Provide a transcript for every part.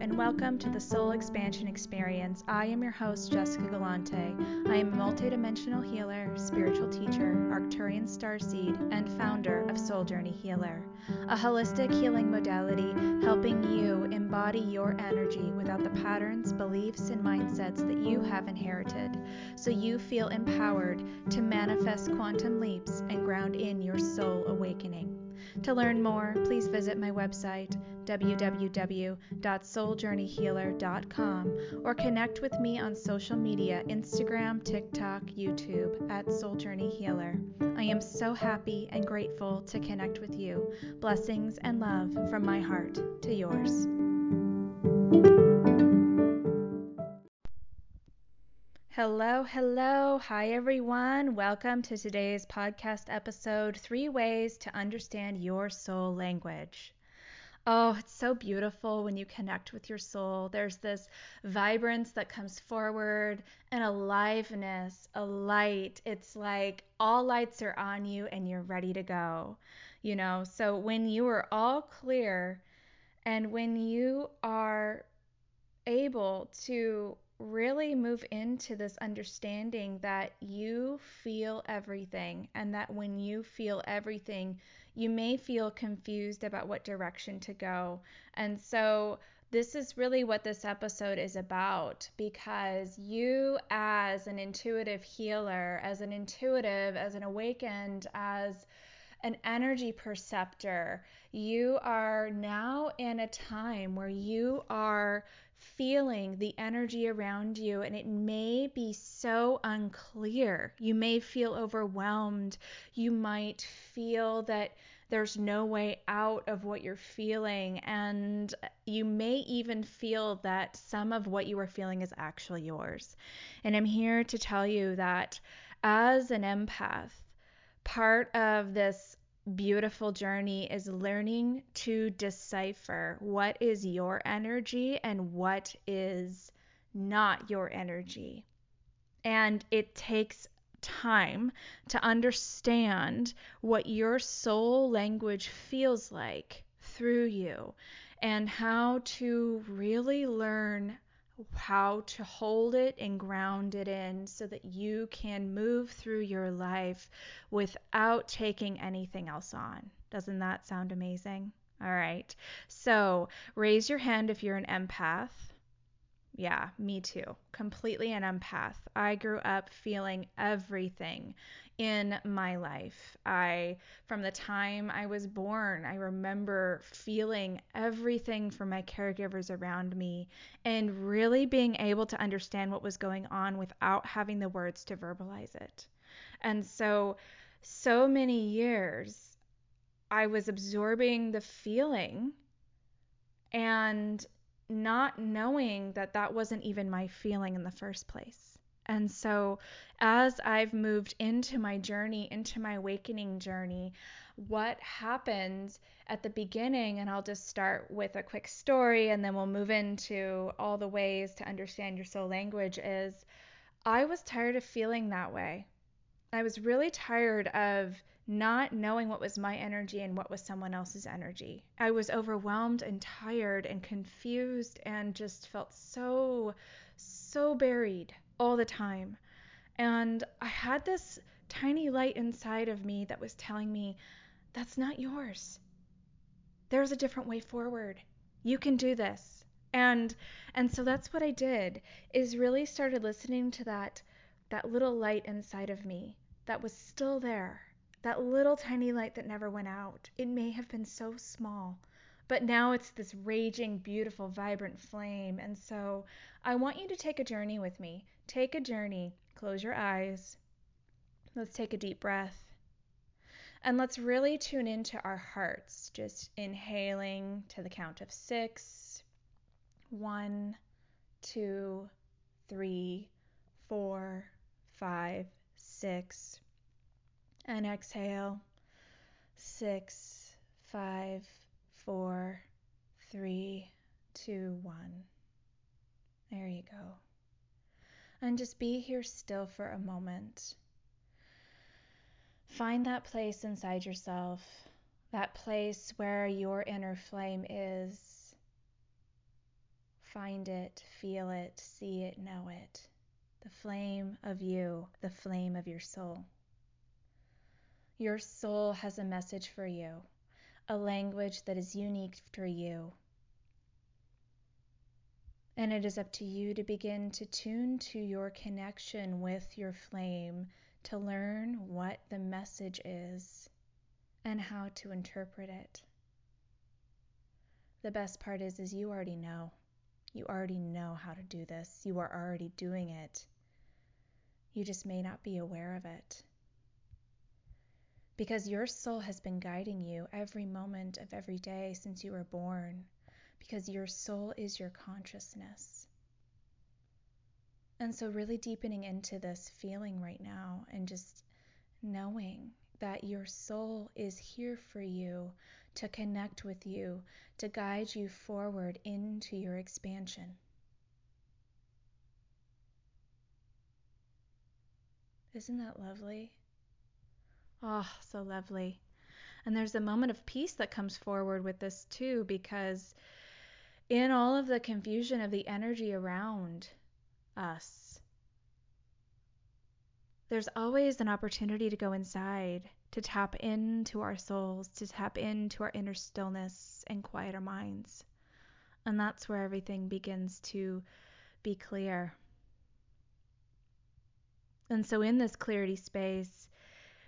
And welcome to the Soul Expansion Experience. I am your host, Jessica Galante. I am a multidimensional healer, spiritual teacher, Arcturian starseed, and founder of Soul Journey Healer, a holistic healing modality helping you embody your energy without the patterns, beliefs, and mindsets that you have inherited, so you feel empowered to manifest quantum leaps and ground in your soul awakening. To learn more, please visit my website, www.souljourneyhealer.com, or connect with me on social media Instagram, TikTok, YouTube at Soul Journey Healer. I am so happy and grateful to connect with you. Blessings and love from my heart to yours. Hello, hello. Hi, everyone. Welcome to today's podcast episode Three Ways to Understand Your Soul Language. Oh, it's so beautiful when you connect with your soul. There's this vibrance that comes forward and aliveness, a light. It's like all lights are on you and you're ready to go. You know, so when you are all clear and when you are able to really move into this understanding that you feel everything and that when you feel everything, you may feel confused about what direction to go. And so, this is really what this episode is about because you, as an intuitive healer, as an intuitive, as an awakened, as an energy perceptor, you are now in a time where you are feeling the energy around you, and it may be so unclear. You may feel overwhelmed. You might feel that there's no way out of what you're feeling, and you may even feel that some of what you are feeling is actually yours. And I'm here to tell you that as an empath, part of this beautiful journey is learning to decipher what is your energy and what is not your energy. And it takes time to understand what your soul language feels like through you and how to really learn how to hold it and ground it in so that you can move through your life without taking anything else on. Doesn't that sound amazing? All right. So raise your hand if you're an empath. Yeah, me too. Completely an empath. I grew up feeling everything in my life. I, from the time I was born, I remember feeling everything from my caregivers around me and really being able to understand what was going on without having the words to verbalize it. And so, so many years, I was absorbing the feeling and not knowing that that wasn't even my feeling in the first place. And so, as I've moved into my journey, into my awakening journey, what happened at the beginning, and I'll just start with a quick story and then we'll move into all the ways to understand your soul language, is I was tired of feeling that way. I was really tired of not knowing what was my energy and what was someone else's energy. I was overwhelmed and tired and confused and just felt so, so buried all the time. And I had this tiny light inside of me that was telling me, that's not yours. There's a different way forward. You can do this. And and so that's what I did is really started listening to that that little light inside of me that was still there. That little tiny light that never went out. It may have been so small, but now it's this raging, beautiful, vibrant flame. And so I want you to take a journey with me. Take a journey. Close your eyes. Let's take a deep breath. And let's really tune into our hearts, just inhaling to the count of six. One, two, three, four, five, six. And exhale. Six, five, four, three, two, one. There you go. And just be here still for a moment. Find that place inside yourself, that place where your inner flame is. find it, feel it, see it, know it. The flame of you, the flame of your soul. Your soul has a message for you, a language that is unique for you. And it is up to you to begin to tune to your connection with your flame to learn what the message is and how to interpret it. The best part is is you already know. You already know how to do this. You are already doing it. You just may not be aware of it. Because your soul has been guiding you every moment of every day since you were born. Because your soul is your consciousness. And so, really deepening into this feeling right now and just knowing that your soul is here for you to connect with you, to guide you forward into your expansion. Isn't that lovely? Oh, so lovely. And there's a moment of peace that comes forward with this too, because in all of the confusion of the energy around us, there's always an opportunity to go inside, to tap into our souls, to tap into our inner stillness and quieter minds. And that's where everything begins to be clear. And so, in this clarity space,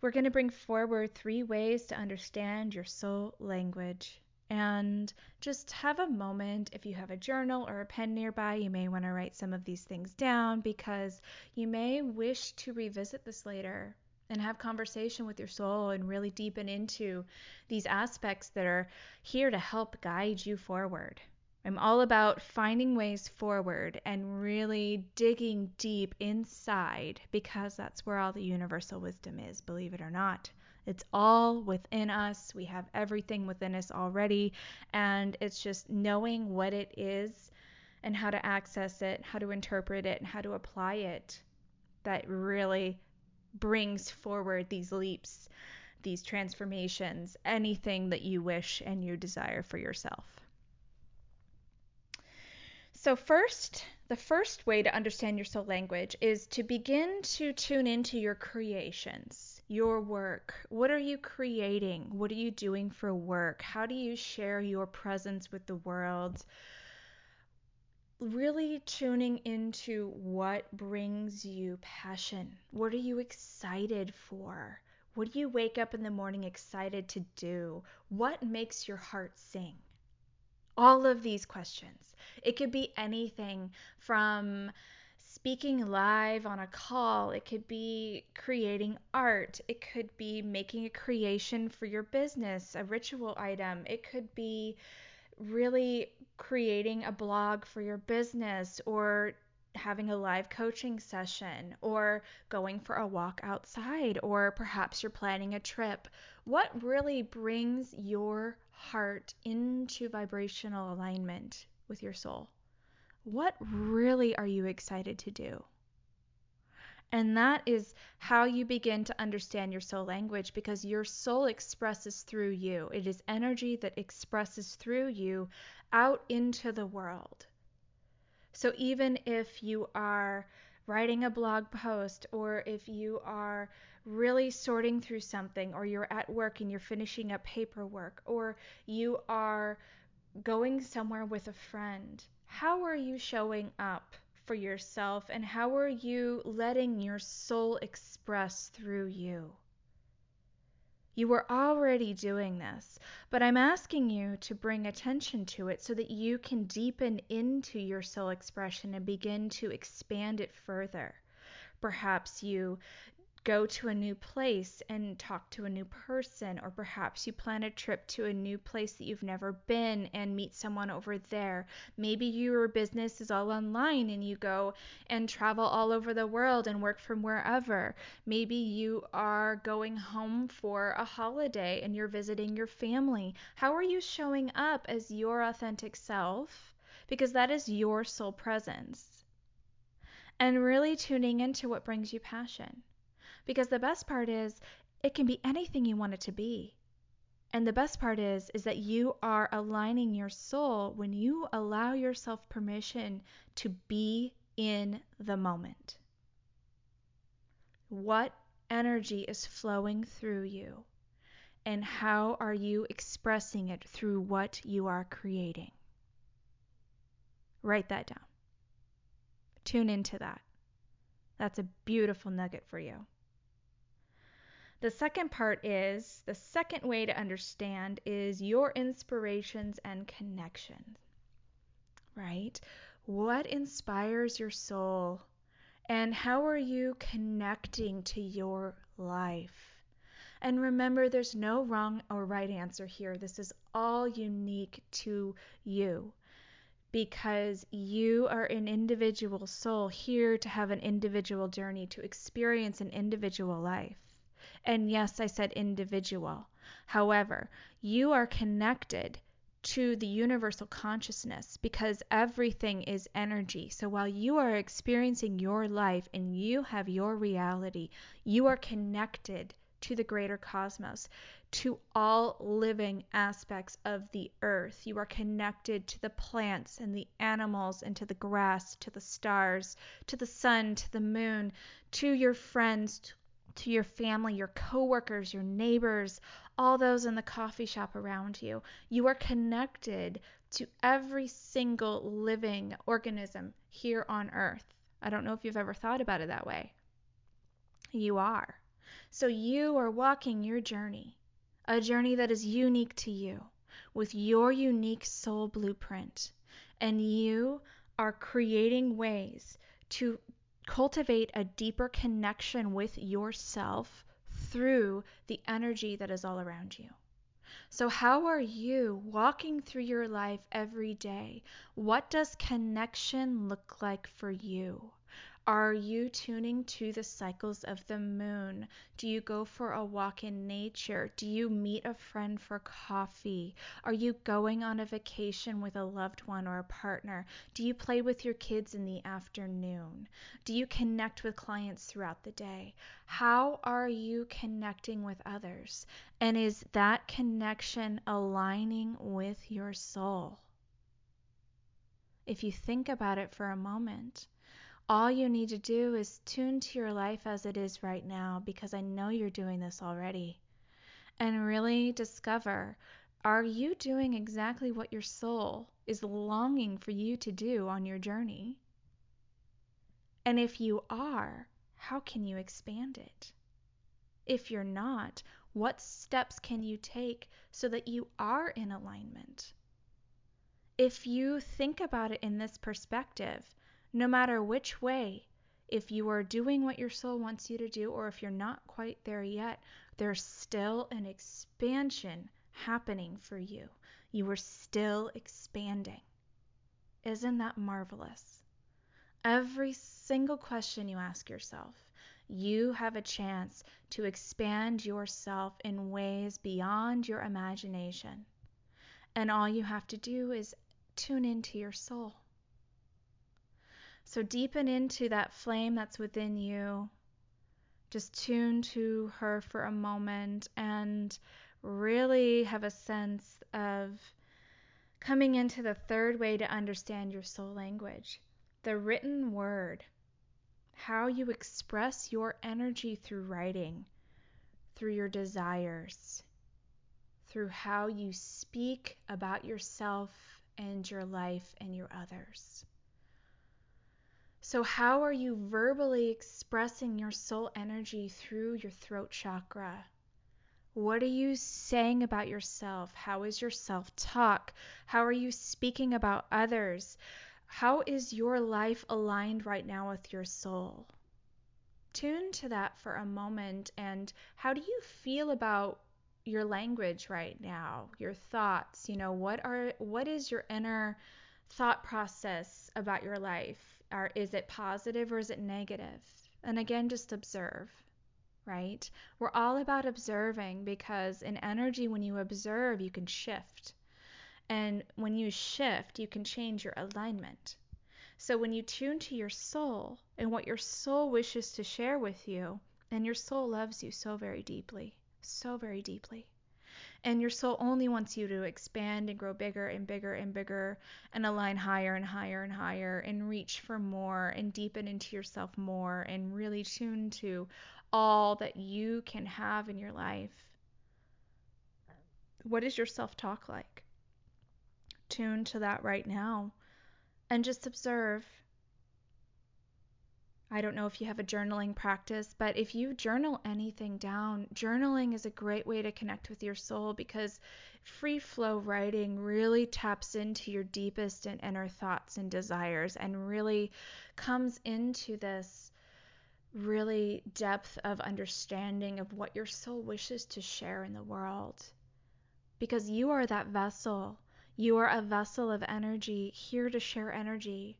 we're going to bring forward three ways to understand your soul language. And just have a moment. If you have a journal or a pen nearby, you may want to write some of these things down because you may wish to revisit this later and have conversation with your soul and really deepen into these aspects that are here to help guide you forward. I'm all about finding ways forward and really digging deep inside because that's where all the universal wisdom is, believe it or not. It's all within us. We have everything within us already. And it's just knowing what it is and how to access it, how to interpret it, and how to apply it that really brings forward these leaps, these transformations, anything that you wish and you desire for yourself. So, first, the first way to understand your soul language is to begin to tune into your creations, your work. What are you creating? What are you doing for work? How do you share your presence with the world? Really tuning into what brings you passion. What are you excited for? What do you wake up in the morning excited to do? What makes your heart sing? all of these questions. It could be anything from speaking live on a call, it could be creating art, it could be making a creation for your business, a ritual item, it could be really creating a blog for your business or having a live coaching session or going for a walk outside or perhaps you're planning a trip. What really brings your heart into vibrational alignment with your soul? What really are you excited to do? And that is how you begin to understand your soul language because your soul expresses through you. It is energy that expresses through you out into the world. So even if you are writing a blog post or if you are really sorting through something or you're at work and you're finishing up paperwork or you are going somewhere with a friend, how are you showing up for yourself and how are you letting your soul express through you? You were already doing this, but I'm asking you to bring attention to it so that you can deepen into your soul expression and begin to expand it further. Perhaps you go to a new place and talk to a new person, or perhaps you plan a trip to a new place that you've never been and meet someone over there. Maybe your business is all online and you go and travel all over the world and work from wherever. Maybe you are going home for a holiday and you're visiting your family. How are you showing up as your authentic self? Because that is your soul presence. And really tuning into what brings you passion. Because the best part is, it can be anything you want it to be. And the best part is is that you are aligning your soul when you allow yourself permission to be in the moment. What energy is flowing through you? And how are you expressing it through what you are creating? Write that down. Tune into that. That's a beautiful nugget for you. The second part is the second way to understand is your inspirations and connections. Right? What inspires your soul? And how are you connecting to your life? And remember, there's no wrong or right answer here. This is all unique to you because you are an individual soul here to have an individual journey, to experience an individual life. And yes, I said individual. However, you are connected to the universal consciousness because everything is energy. So while you are experiencing your life and you have your reality, you are connected to the greater cosmos, to all living aspects of the earth. You are connected to the plants and the animals and to the grass, to the stars, to the sun, to the moon, to your friends, to your family, your coworkers, your neighbors, all those in the coffee shop around you. You are connected to every single living organism here on earth. I don't know if you've ever thought about it that way. You are. So you are walking your journey, a journey that is unique to you, with your unique soul blueprint. And you are creating ways to cultivate a deeper connection with yourself through the energy that is all around you. So, how are you walking through your life every day? What does connection look like for you? Are you tuning to the cycles of the moon? Do you go for a walk in nature? Do you meet a friend for coffee? Are you going on a vacation with a loved one or a partner? Do you play with your kids in the afternoon? Do you connect with clients throughout the day? How are you connecting with others? And is that connection aligning with your soul? If you think about it for a moment, all you need to do is tune to your life as it is right now because I know you're doing this already. And really discover are you doing exactly what your soul is longing for you to do on your journey? And if you are, how can you expand it? If you're not, what steps can you take so that you are in alignment? If you think about it in this perspective, no matter which way, if you are doing what your soul wants you to do, or if you're not quite there yet, there's still an expansion happening for you. You are still expanding. Isn't that marvelous? Every single question you ask yourself, you have a chance to expand yourself in ways beyond your imagination. And all you have to do is tune into your soul. So deepen into that flame that's within you. Just tune to her for a moment and really have a sense of coming into the third way to understand your soul language the written word. How you express your energy through writing, through your desires, through how you speak about yourself and your life and your others. So, how are you verbally expressing your soul energy through your throat chakra? What are you saying about yourself? How is your self talk? How are you speaking about others? How is your life aligned right now with your soul? Tune to that for a moment and how do you feel about your language right now? Your thoughts, you know, what are what is your inner thought process about your life? Are, is it positive or is it negative? And again, just observe, right? We're all about observing because in energy, when you observe, you can shift. And when you shift, you can change your alignment. So when you tune to your soul and what your soul wishes to share with you, and your soul loves you so very deeply, so very deeply. And your soul only wants you to expand and grow bigger and bigger and bigger and align higher and higher and higher and reach for more and deepen into yourself more and really tune to all that you can have in your life. What is your self talk like? Tune to that right now and just observe I don't know if you have a journaling practice, but if you journal anything down, journaling is a great way to connect with your soul because free flow writing really taps into your deepest and inner thoughts and desires and really comes into this really depth of understanding of what your soul wishes to share in the world. Because you are that vessel. You are a vessel of energy here to share energy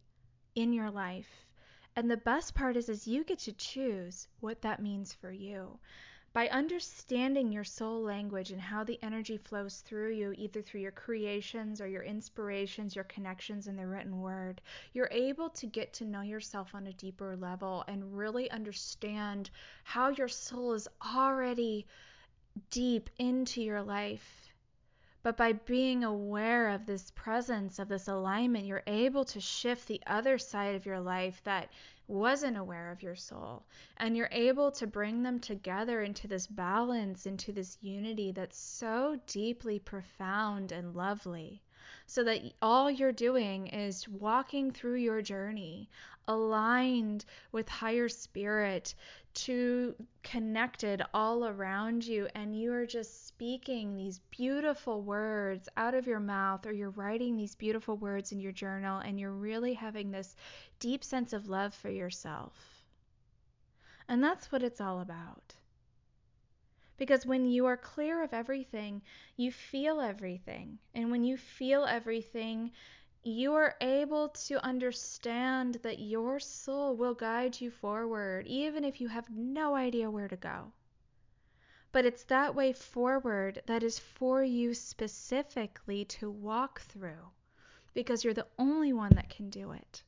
in your life and the best part is is you get to choose what that means for you. By understanding your soul language and how the energy flows through you, either through your creations or your inspirations, your connections in the written word, you're able to get to know yourself on a deeper level and really understand how your soul is already deep into your life but by being aware of this presence, of this alignment, you're able to shift the other side of your life that wasn't aware of your soul. And you're able to bring them together into this balance, into this unity that's so deeply profound and lovely. So that all you're doing is walking through your journey, aligned with higher spirit, to connected all around you, and you are just speaking these beautiful words out of your mouth or you're writing these beautiful words in your journal and you're really having this deep sense of love for yourself. And that's what it's all about. Because when you are clear of everything, you feel everything. And when you feel everything, you are able to understand that your soul will guide you forward, even if you have no idea where to go but it's that way forward that is for you specifically to walk through because you're the only one that can do it.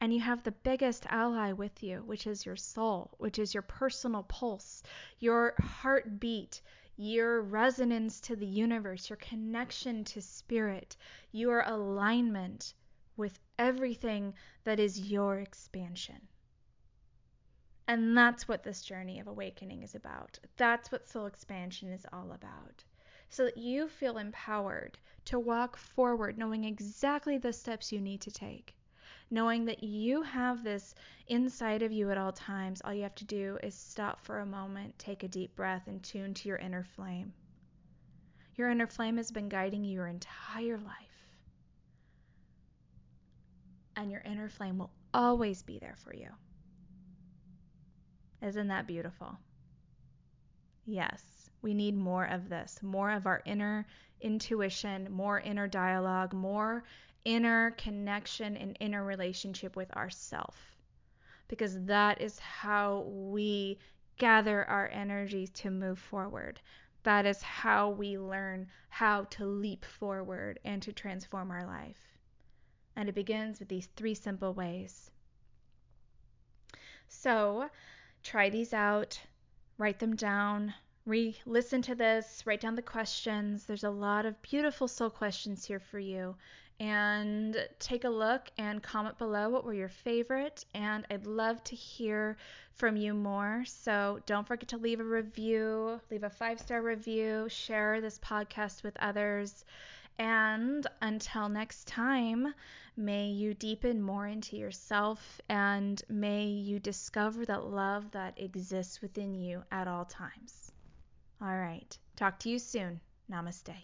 And you have the biggest ally with you, which is your soul, which is your personal pulse, your heartbeat, your resonance to the universe, your connection to spirit, your alignment with everything that is your expansion. And that's what this journey of awakening is about. That's what soul expansion is all about. So that you feel empowered to walk forward, knowing exactly the steps you need to take. Knowing that you have this inside of you at all times. All you have to do is stop for a moment, take a deep breath, and tune to your inner flame. Your inner flame has been guiding you your entire life. And your inner flame will always be there for you. Isn't that beautiful? Yes, we need more of this, more of our inner intuition, more inner dialogue, more inner connection and inner relationship with ourself. Because that is how we gather our energies to move forward. That is how we learn how to leap forward and to transform our life. And it begins with these three simple ways. So, try these out, write them down, re listen to this, write down the questions. There's a lot of beautiful soul questions here for you. And take a look and comment below what were your favorite. And I'd love to hear from you more. So don't forget to leave a review, leave a five star review, share this podcast with others. And until next time, may you deepen more into yourself and may you discover that love that exists within you at all times. All right. Talk to you soon. Namaste.